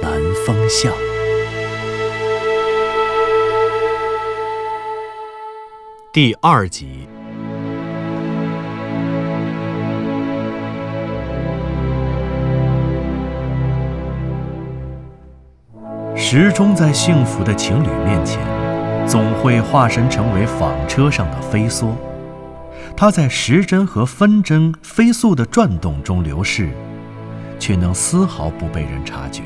南风向》第二集。时钟在幸福的情侣面前，总会化身成为纺车上的飞梭。它在时针和分针飞速的转动中流逝，却能丝毫不被人察觉。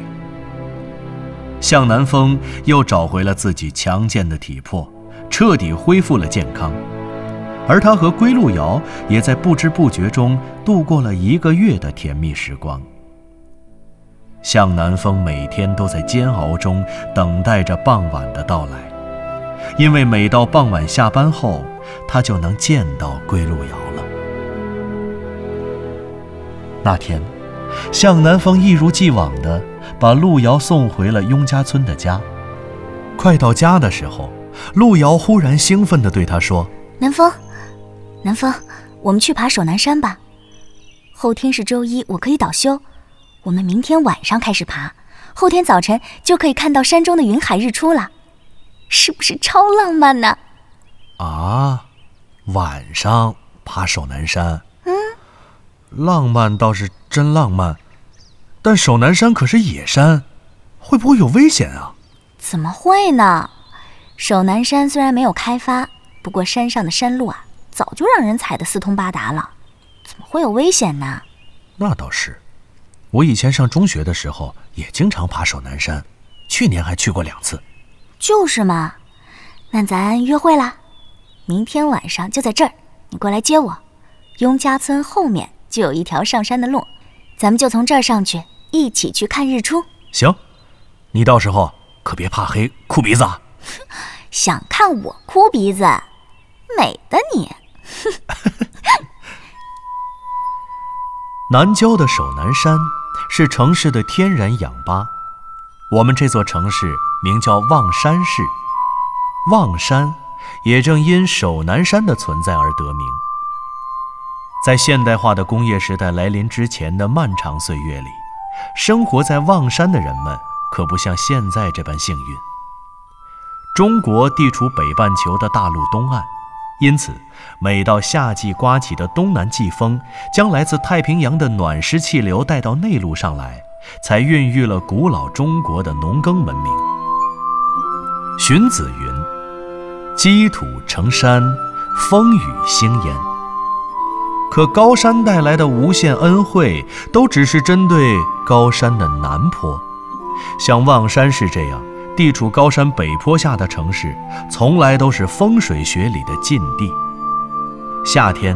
向南风又找回了自己强健的体魄，彻底恢复了健康，而他和归路遥也在不知不觉中度过了一个月的甜蜜时光。向南风每天都在煎熬中等待着傍晚的到来，因为每到傍晚下班后，他就能见到归路遥了。那天，向南风一如既往的把路遥送回了雍家村的家。快到家的时候，路遥忽然兴奋地对他说南风，南风，我们去爬首南山吧。后天是周一，我可以倒休。我们明天晚上开始爬，后天早晨就可以看到山中的云海日出了，是不是超浪漫呢？：“啊，晚上爬首南山？嗯，浪漫倒是真浪漫，但首南山可是野山，会不会有危险啊？怎么会呢？首南山虽然没有开发，不过山上的山路啊，早就让人踩得四通八达了，怎么会有危险呢？那倒是，我以前上中学的时候也经常爬首南山，去年还去过两次。就是嘛，那咱约会啦，明天晚上就在这儿，你过来接我。雍家村后面就有一条上山的路，咱们就从这儿上去，一起去看日出。行，你到时候可别怕黑，哭鼻子啊！想看我哭鼻子，美的你！南郊的首南山是城市的天然氧吧。我们这座城市名叫望山市，望山也正因首南山的存在而得名。在现代化的工业时代来临之前的漫长岁月里，生活在望山的人们可不像现在这般幸运。中国地处北半球的大陆东岸，因此，每到夏季刮起的东南季风，将来自太平洋的暖湿气流带到内陆上来，才孕育了古老中国的农耕文明。荀子云：“积土成山，风雨兴焉。”可高山带来的无限恩惠，都只是针对高山的南坡。像望山市这样地处高山北坡下的城市，从来都是风水学里的禁地。夏天，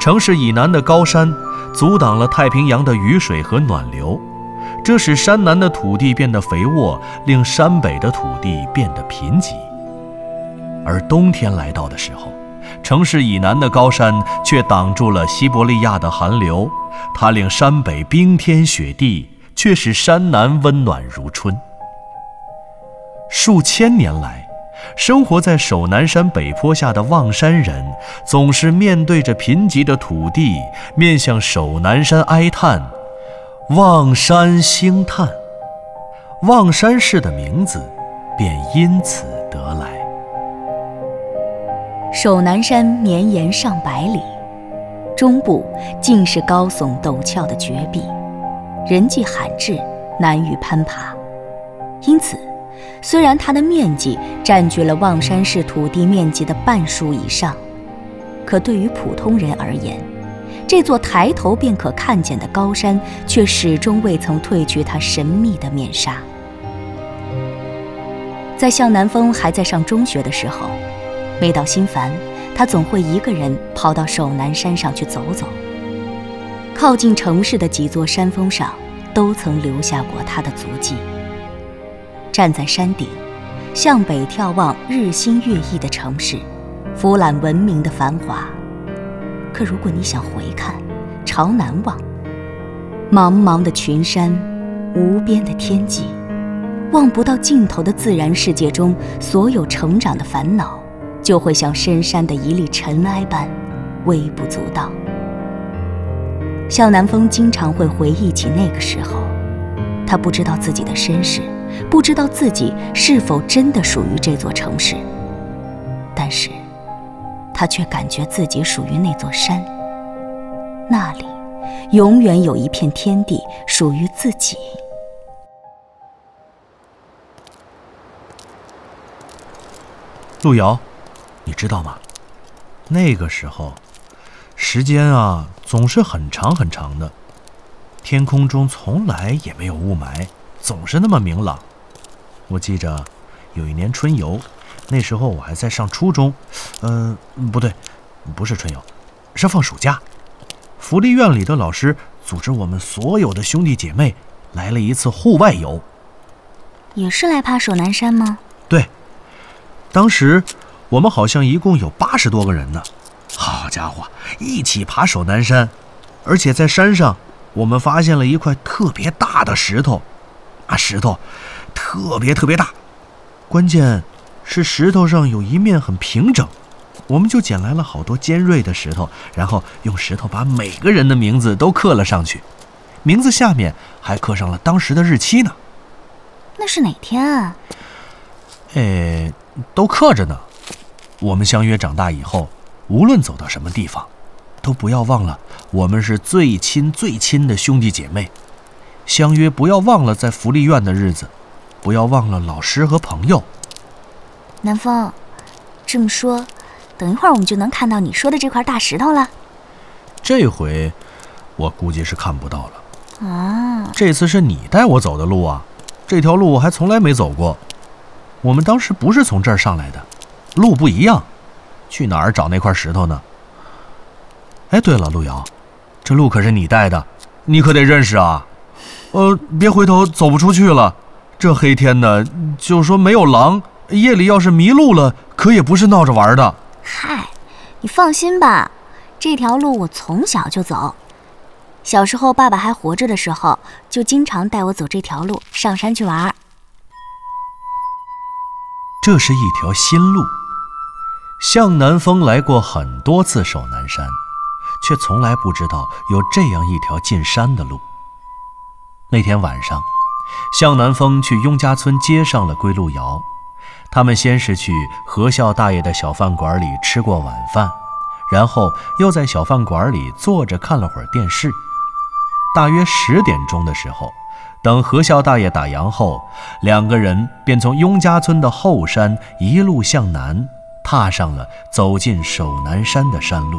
城市以南的高山阻挡了太平洋的雨水和暖流，这使山南的土地变得肥沃，令山北的土地变得贫瘠。而冬天来到的时候，城市以南的高山却挡住了西伯利亚的寒流，它令山北冰天雪地，却使山南温暖如春。数千年来，生活在首南山北坡下的望山人，总是面对着贫瘠的土地，面向首南山哀叹：“望山兴叹。”望山市的名字便因此得来。首南山绵延上百里，中部尽是高耸陡峭的绝壁，人迹罕至，难于攀爬。因此，虽然它的面积占据了望山市土地面积的半数以上，可对于普通人而言，这座抬头便可看见的高山却始终未曾褪去它神秘的面纱。在向南风还在上中学的时候，每到心烦，他总会一个人跑到首南山上去走走。靠近城市的几座山峰上，都曾留下过他的足迹。站在山顶，向北眺望日新月异的城市，俯览文明的繁华。可如果你想回看，朝南望，茫茫的群山，无边的天际，望不到尽头的自然世界中，所有成长的烦恼，就会像深山的一粒尘埃般微不足道。向南风经常会回忆起那个时候，他不知道自己的身世，不知道自己是否真的属于这座城市，但是，他却感觉自己属于那座山。那里，永远有一片天地属于自己。陆遥，你知道吗？那个时候，时间啊总是很长很长的，天空中从来也没有雾霾，总是那么明朗。我记着，有一年春游，那时候我还在上初中，嗯，不对，不是春游，是放暑假。福利院里的老师组织我们所有的兄弟姐妹来了一次户外游，也是来爬首南山吗？对。当时，我们好像一共有八十多个人呢。好家伙，一起爬首南山，而且在山上，我们发现了一块特别大的石头，啊，石头特别特别大，关键是石头上有一面很平整。我们就捡来了好多尖锐的石头，然后用石头把每个人的名字都刻了上去，名字下面还刻上了当时的日期呢。那是哪天啊？哎。都刻着呢。我们相约长大以后，无论走到什么地方，都不要忘了我们是最亲最亲的兄弟姐妹。相约不要忘了在福利院的日子，不要忘了老师和朋友。南风，这么说，等一会儿我们就能看到你说的这块大石头了。这回，我估计是看不到了。啊，这次是你带我走的路啊，这条路我还从来没走过。我们当时不是从这儿上来的，路不一样，去哪儿找那块石头呢？哎，对了，路遥，这路可是你带的，你可得认识啊！呃，别回头，走不出去了。这黑天的，就说没有狼，夜里要是迷路了，可也不是闹着玩的。嗨，你放心吧，这条路我从小就走。小时候爸爸还活着的时候，就经常带我走这条路上山去玩。这是一条新路。向南风来过很多次守南山，却从来不知道有这样一条进山的路。那天晚上，向南风去雍家村接上了归路遥。他们先是去何孝大爷的小饭馆里吃过晚饭，然后又在小饭馆里坐着看了会儿电视。大约十点钟的时候。等何孝大爷打烊后，两个人便从雍家村的后山一路向南，踏上了走进守南山的山路。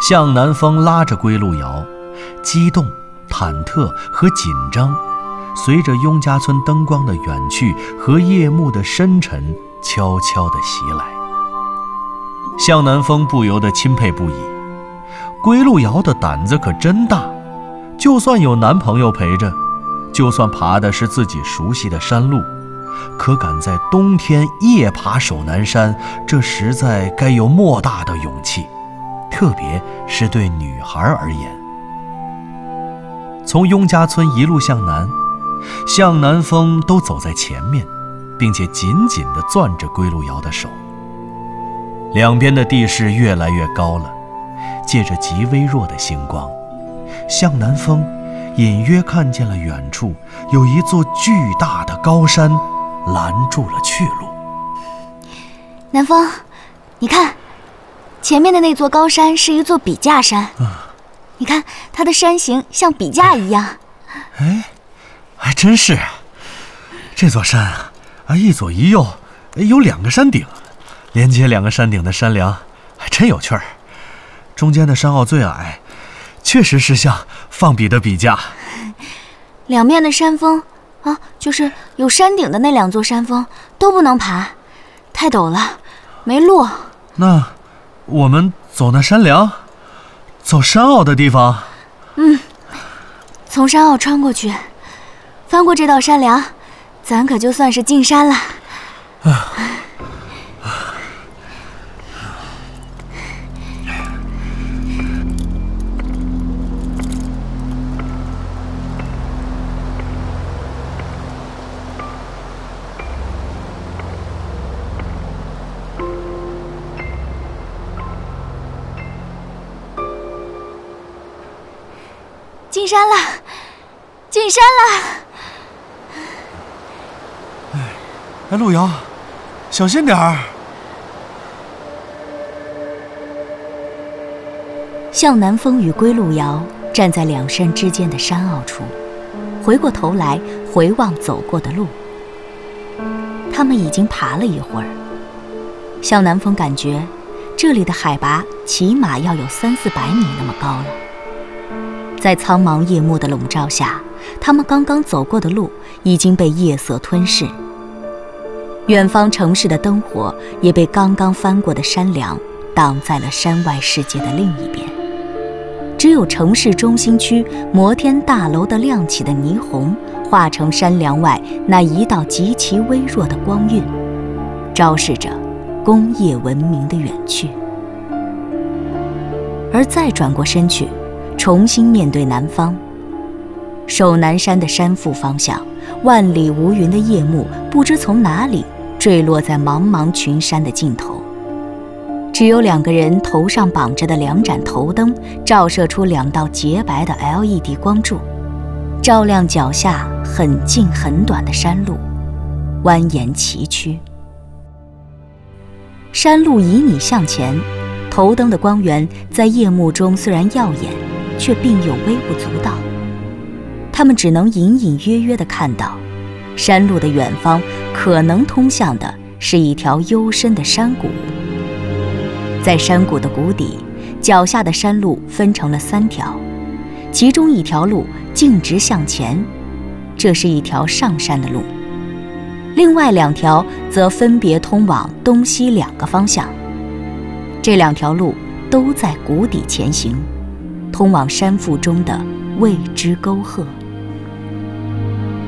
向南风拉着归路遥，激动、忐忑和紧张，随着雍家村灯光的远去和夜幕的深沉，悄悄地袭来。向南风不由得钦佩不已，归路遥的胆子可真大。就算有男朋友陪着，就算爬的是自己熟悉的山路，可敢在冬天夜爬守南山，这实在该有莫大的勇气，特别是对女孩而言。从雍家村一路向南，向南风都走在前面，并且紧紧地攥着归路遥的手。两边的地势越来越高了，借着极微弱的星光。向南风，隐约看见了远处有一座巨大的高山，拦住了去路。南风，你看，前面的那座高山是一座笔架山。你看它的山形像笔架一样。哎，还真是。这座山啊，一左一右有两个山顶，连接两个山顶的山梁还真有趣儿。中间的山坳最矮。确实是像放笔的笔架，两面的山峰啊，就是有山顶的那两座山峰都不能爬，太陡了，没路。那我们走那山梁，走山坳的地方。嗯，从山坳穿过去，翻过这道山梁，咱可就算是进山了。进山了，进山了！哎，路遥，小心点儿。向南风与归路遥站在两山之间的山坳处，回过头来回望走过的路。他们已经爬了一会儿。向南风感觉，这里的海拔起码要有三四百米那么高了。在苍茫夜幕的笼罩下，他们刚刚走过的路已经被夜色吞噬。远方城市的灯火也被刚刚翻过的山梁挡在了山外世界的另一边。只有城市中心区摩天大楼的亮起的霓虹，化成山梁外那一道极其微弱的光晕，昭示着工业文明的远去。而再转过身去。重新面对南方，守南山的山腹方向，万里无云的夜幕不知从哪里坠落在茫茫群山的尽头。只有两个人头上绑着的两盏头灯，照射出两道洁白的 LED 光柱，照亮脚下很近很短的山路，蜿蜒崎岖。山路以你向前，头灯的光源在夜幕中虽然耀眼。却并又微不足道，他们只能隐隐约约地看到，山路的远方可能通向的是一条幽深的山谷。在山谷的谷底，脚下的山路分成了三条，其中一条路径直向前，这是一条上山的路；另外两条则分别通往东西两个方向，这两条路都在谷底前行。通往山腹中的未知沟壑。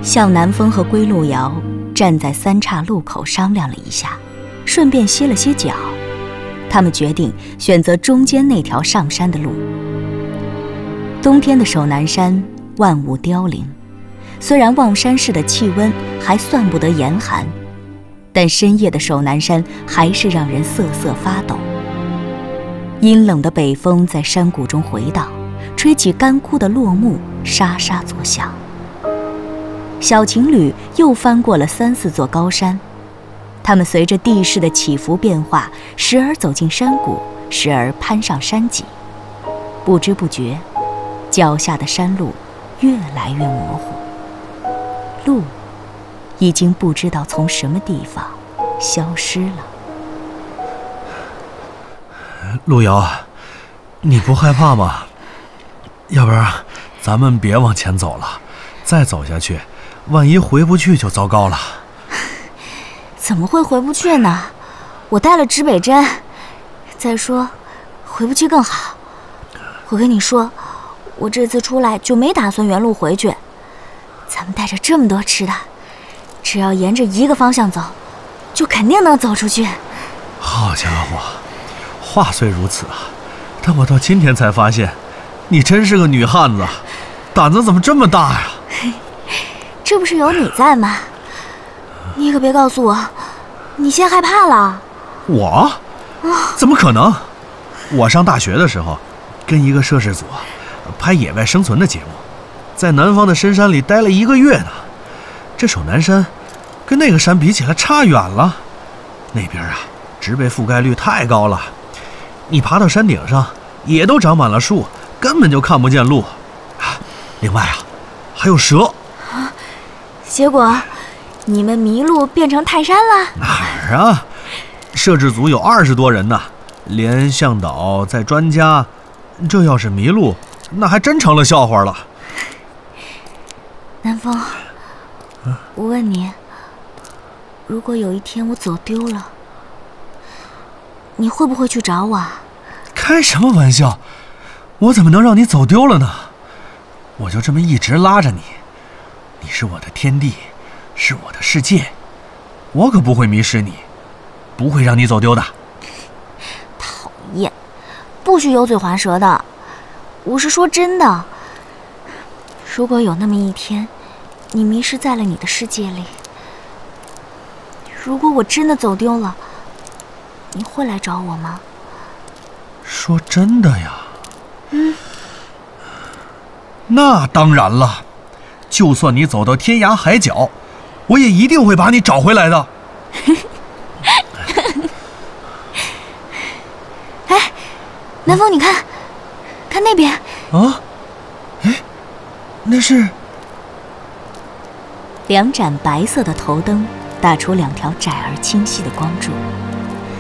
向南风和归路遥站在三岔路口商量了一下，顺便歇了歇脚。他们决定选择中间那条上山的路。冬天的守南山万物凋零，虽然望山市的气温还算不得严寒，但深夜的守南山还是让人瑟瑟发抖。阴冷的北风在山谷中回荡。吹起干枯的落木，沙沙作响。小情侣又翻过了三四座高山，他们随着地势的起伏变化，时而走进山谷，时而攀上山脊。不知不觉，脚下的山路越来越模糊，路已经不知道从什么地方消失了。路遥，你不害怕吗？要不然，咱们别往前走了，再走下去，万一回不去就糟糕了。怎么会回不去呢？我带了指北针。再说，回不去更好。我跟你说，我这次出来就没打算原路回去。咱们带着这么多吃的，只要沿着一个方向走，就肯定能走出去。好家伙，话虽如此啊，但我到今天才发现。你真是个女汉子，胆子怎么这么大呀？这不是有你在吗？你可别告诉我，你先害怕了。我？怎么可能？我上大学的时候，跟一个摄制组拍野外生存的节目，在南方的深山里待了一个月呢。这首南山，跟那个山比起来差远了。那边啊，植被覆盖率太高了，你爬到山顶上，也都长满了树。根本就看不见路，另外啊，还有蛇。啊，结果你们迷路变成泰山了？哪儿啊？摄制组有二十多人呢，连向导在专家，这要是迷路，那还真成了笑话了。南风，我问你，如果有一天我走丢了，你会不会去找我？啊？开什么玩笑！我怎么能让你走丢了呢？我就这么一直拉着你，你是我的天地，是我的世界，我可不会迷失你，不会让你走丢的。讨厌，不许油嘴滑舌的。我是说真的，如果有那么一天，你迷失在了你的世界里，如果我真的走丢了，你会来找我吗？说真的呀？嗯。那当然了，就算你走到天涯海角，我也一定会把你找回来的。哎，南风，你看，看那边。啊？哎，那是两盏白色的头灯，打出两条窄而清晰的光柱，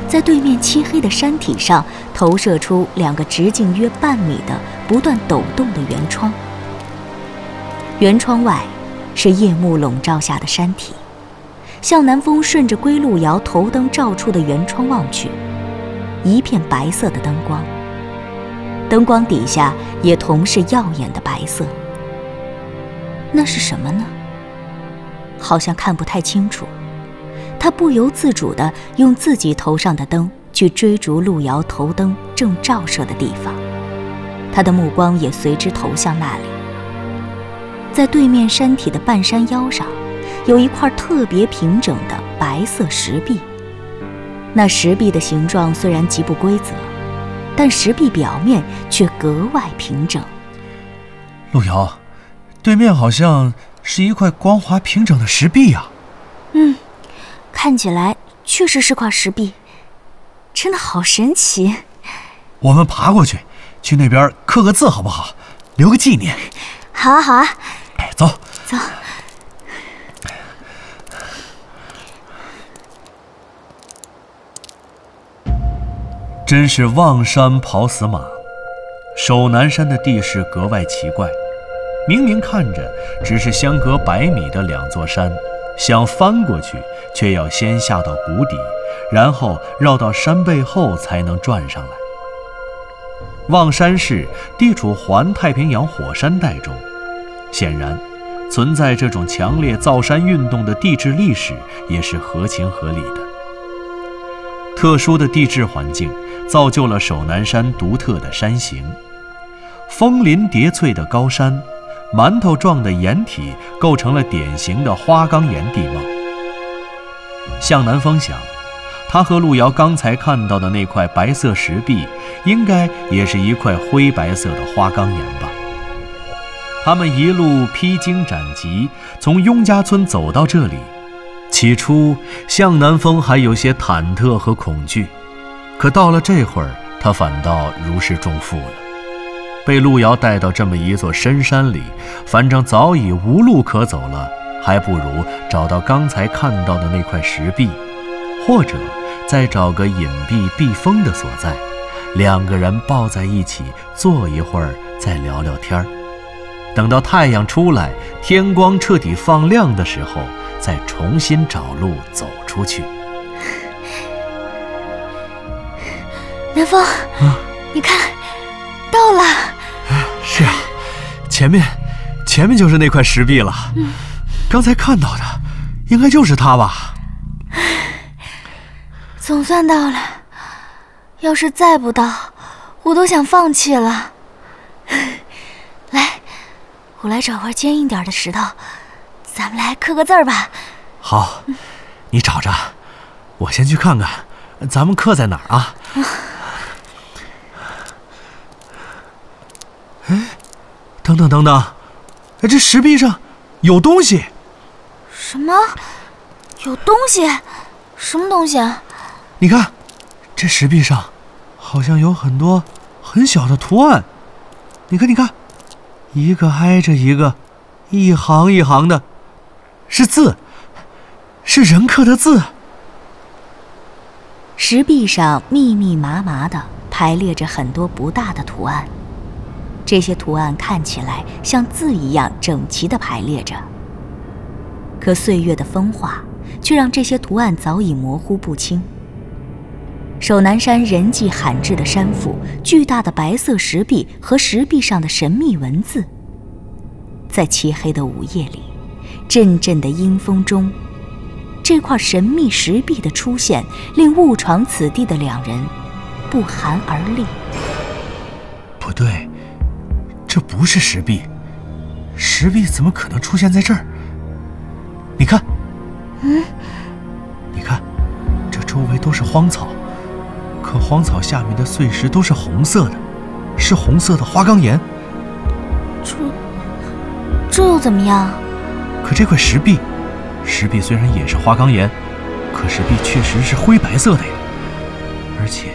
在对面漆黑的山体上投射出两个直径约半米的、不断抖动的圆窗。圆窗外，是夜幕笼罩下的山体。向南风顺着归路遥头灯照出的圆窗望去，一片白色的灯光。灯光底下也同是耀眼的白色。那是什么呢？好像看不太清楚。他不由自主地用自己头上的灯去追逐路遥头灯正照射的地方，他的目光也随之投向那里。在对面山体的半山腰上，有一块特别平整的白色石壁。那石壁的形状虽然极不规则，但石壁表面却格外平整。路遥，对面好像是一块光滑平整的石壁呀。嗯，看起来确实是块石壁，真的好神奇。我们爬过去，去那边刻个字好不好？留个纪念。好啊，好啊。哎走走，真是望山跑死马。守南山的地势格外奇怪，明明看着只是相隔百米的两座山，想翻过去，却要先下到谷底，然后绕到山背后才能转上来。望山市地处环太平洋火山带中，显然。存在这种强烈造山运动的地质历史也是合情合理的。特殊的地质环境造就了首南山独特的山形，峰林叠翠的高山，馒头状的岩体构成了典型的花岗岩地貌。向南风想，他和路遥刚才看到的那块白色石壁，应该也是一块灰白色的花岗岩吧。他们一路披荆斩棘，从雍家村走到这里。起初，向南风还有些忐忑和恐惧，可到了这会儿，他反倒如释重负了。被路遥带到这么一座深山里，反正早已无路可走了，还不如找到刚才看到的那块石壁，或者再找个隐蔽避风的所在，两个人抱在一起坐一会儿，再聊聊天儿。等到太阳出来，天光彻底放亮的时候，再重新找路走出去。南风，啊你看，到了。前面，前面就是那块石壁了。嗯，刚才看到的，应该就是它吧。总算到了。要是再不到，我都想放弃了。来我来找块坚硬点的石头，咱们来刻个字儿吧。好，你找着，我先去看看，咱们刻在哪儿啊？哎，等等等等，哎，这石壁上有东西。什么？有东西？什么东西啊？你看，这石壁上好像有很多很小的图案。你看，你看。一个挨着一个，一行一行的，是字，是人刻的字。石壁上密密麻麻的排列着很多不大的图案，这些图案看起来像字一样整齐的排列着。可岁月的风化，却让这些图案早已模糊不清。守南山人迹罕至的山腹，巨大的白色石壁和石壁上的神秘文字，在漆黑的午夜里，阵阵的阴风中，这块神秘石壁的出现，令误闯此地的两人不寒而栗。不对，这不是石壁，石壁怎么可能出现在这儿？你看，嗯，你看，这周围都是荒草，可荒草下面的碎石都是红色的，是红色的花岗岩。这，这又怎么样？可这块石壁，石壁虽然也是花岗岩，可石壁确实是灰白色的呀。而且，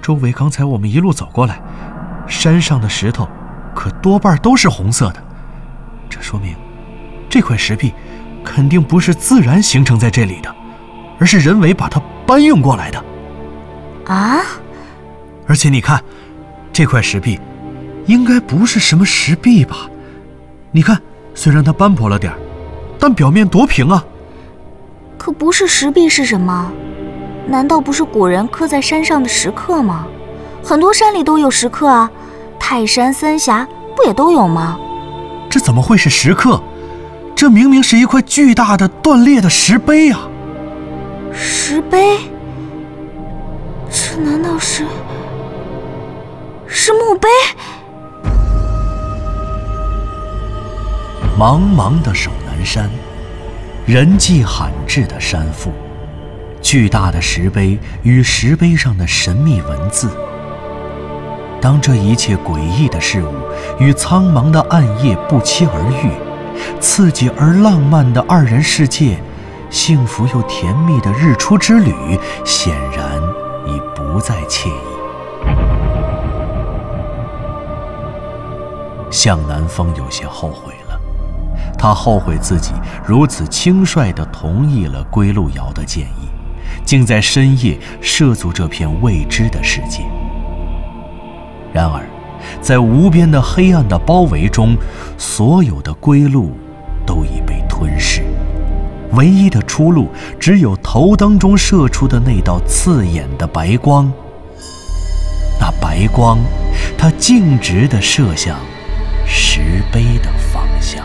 周围刚才我们一路走过来，山上的石头可多半都是红色的，这说明这块石壁肯定不是自然形成在这里的，而是人为把它搬运过来的。啊！而且你看，这块石壁应该不是什么石壁吧？你看，虽然它斑驳了点儿。但表面多平啊！可不是石壁是什么？难道不是古人刻在山上的石刻吗？很多山里都有石刻啊，泰山、三峡不也都有吗？这怎么会是石刻？这明明是一块巨大的断裂的石碑啊！石碑？这难道是是墓碑？茫茫的守南山，人迹罕至的山腹，巨大的石碑与石碑上的神秘文字。当这一切诡异的事物与苍茫的暗夜不期而遇，刺激而浪漫的二人世界，幸福又甜蜜的日出之旅，显然已不再惬意。向南风有些后悔了。他后悔自己如此轻率地同意了归路遥的建议，竟在深夜涉足这片未知的世界。然而，在无边的黑暗的包围中，所有的归路都已被吞噬，唯一的出路只有头灯中射出的那道刺眼的白光。那白光，它径直地射向石碑的方向。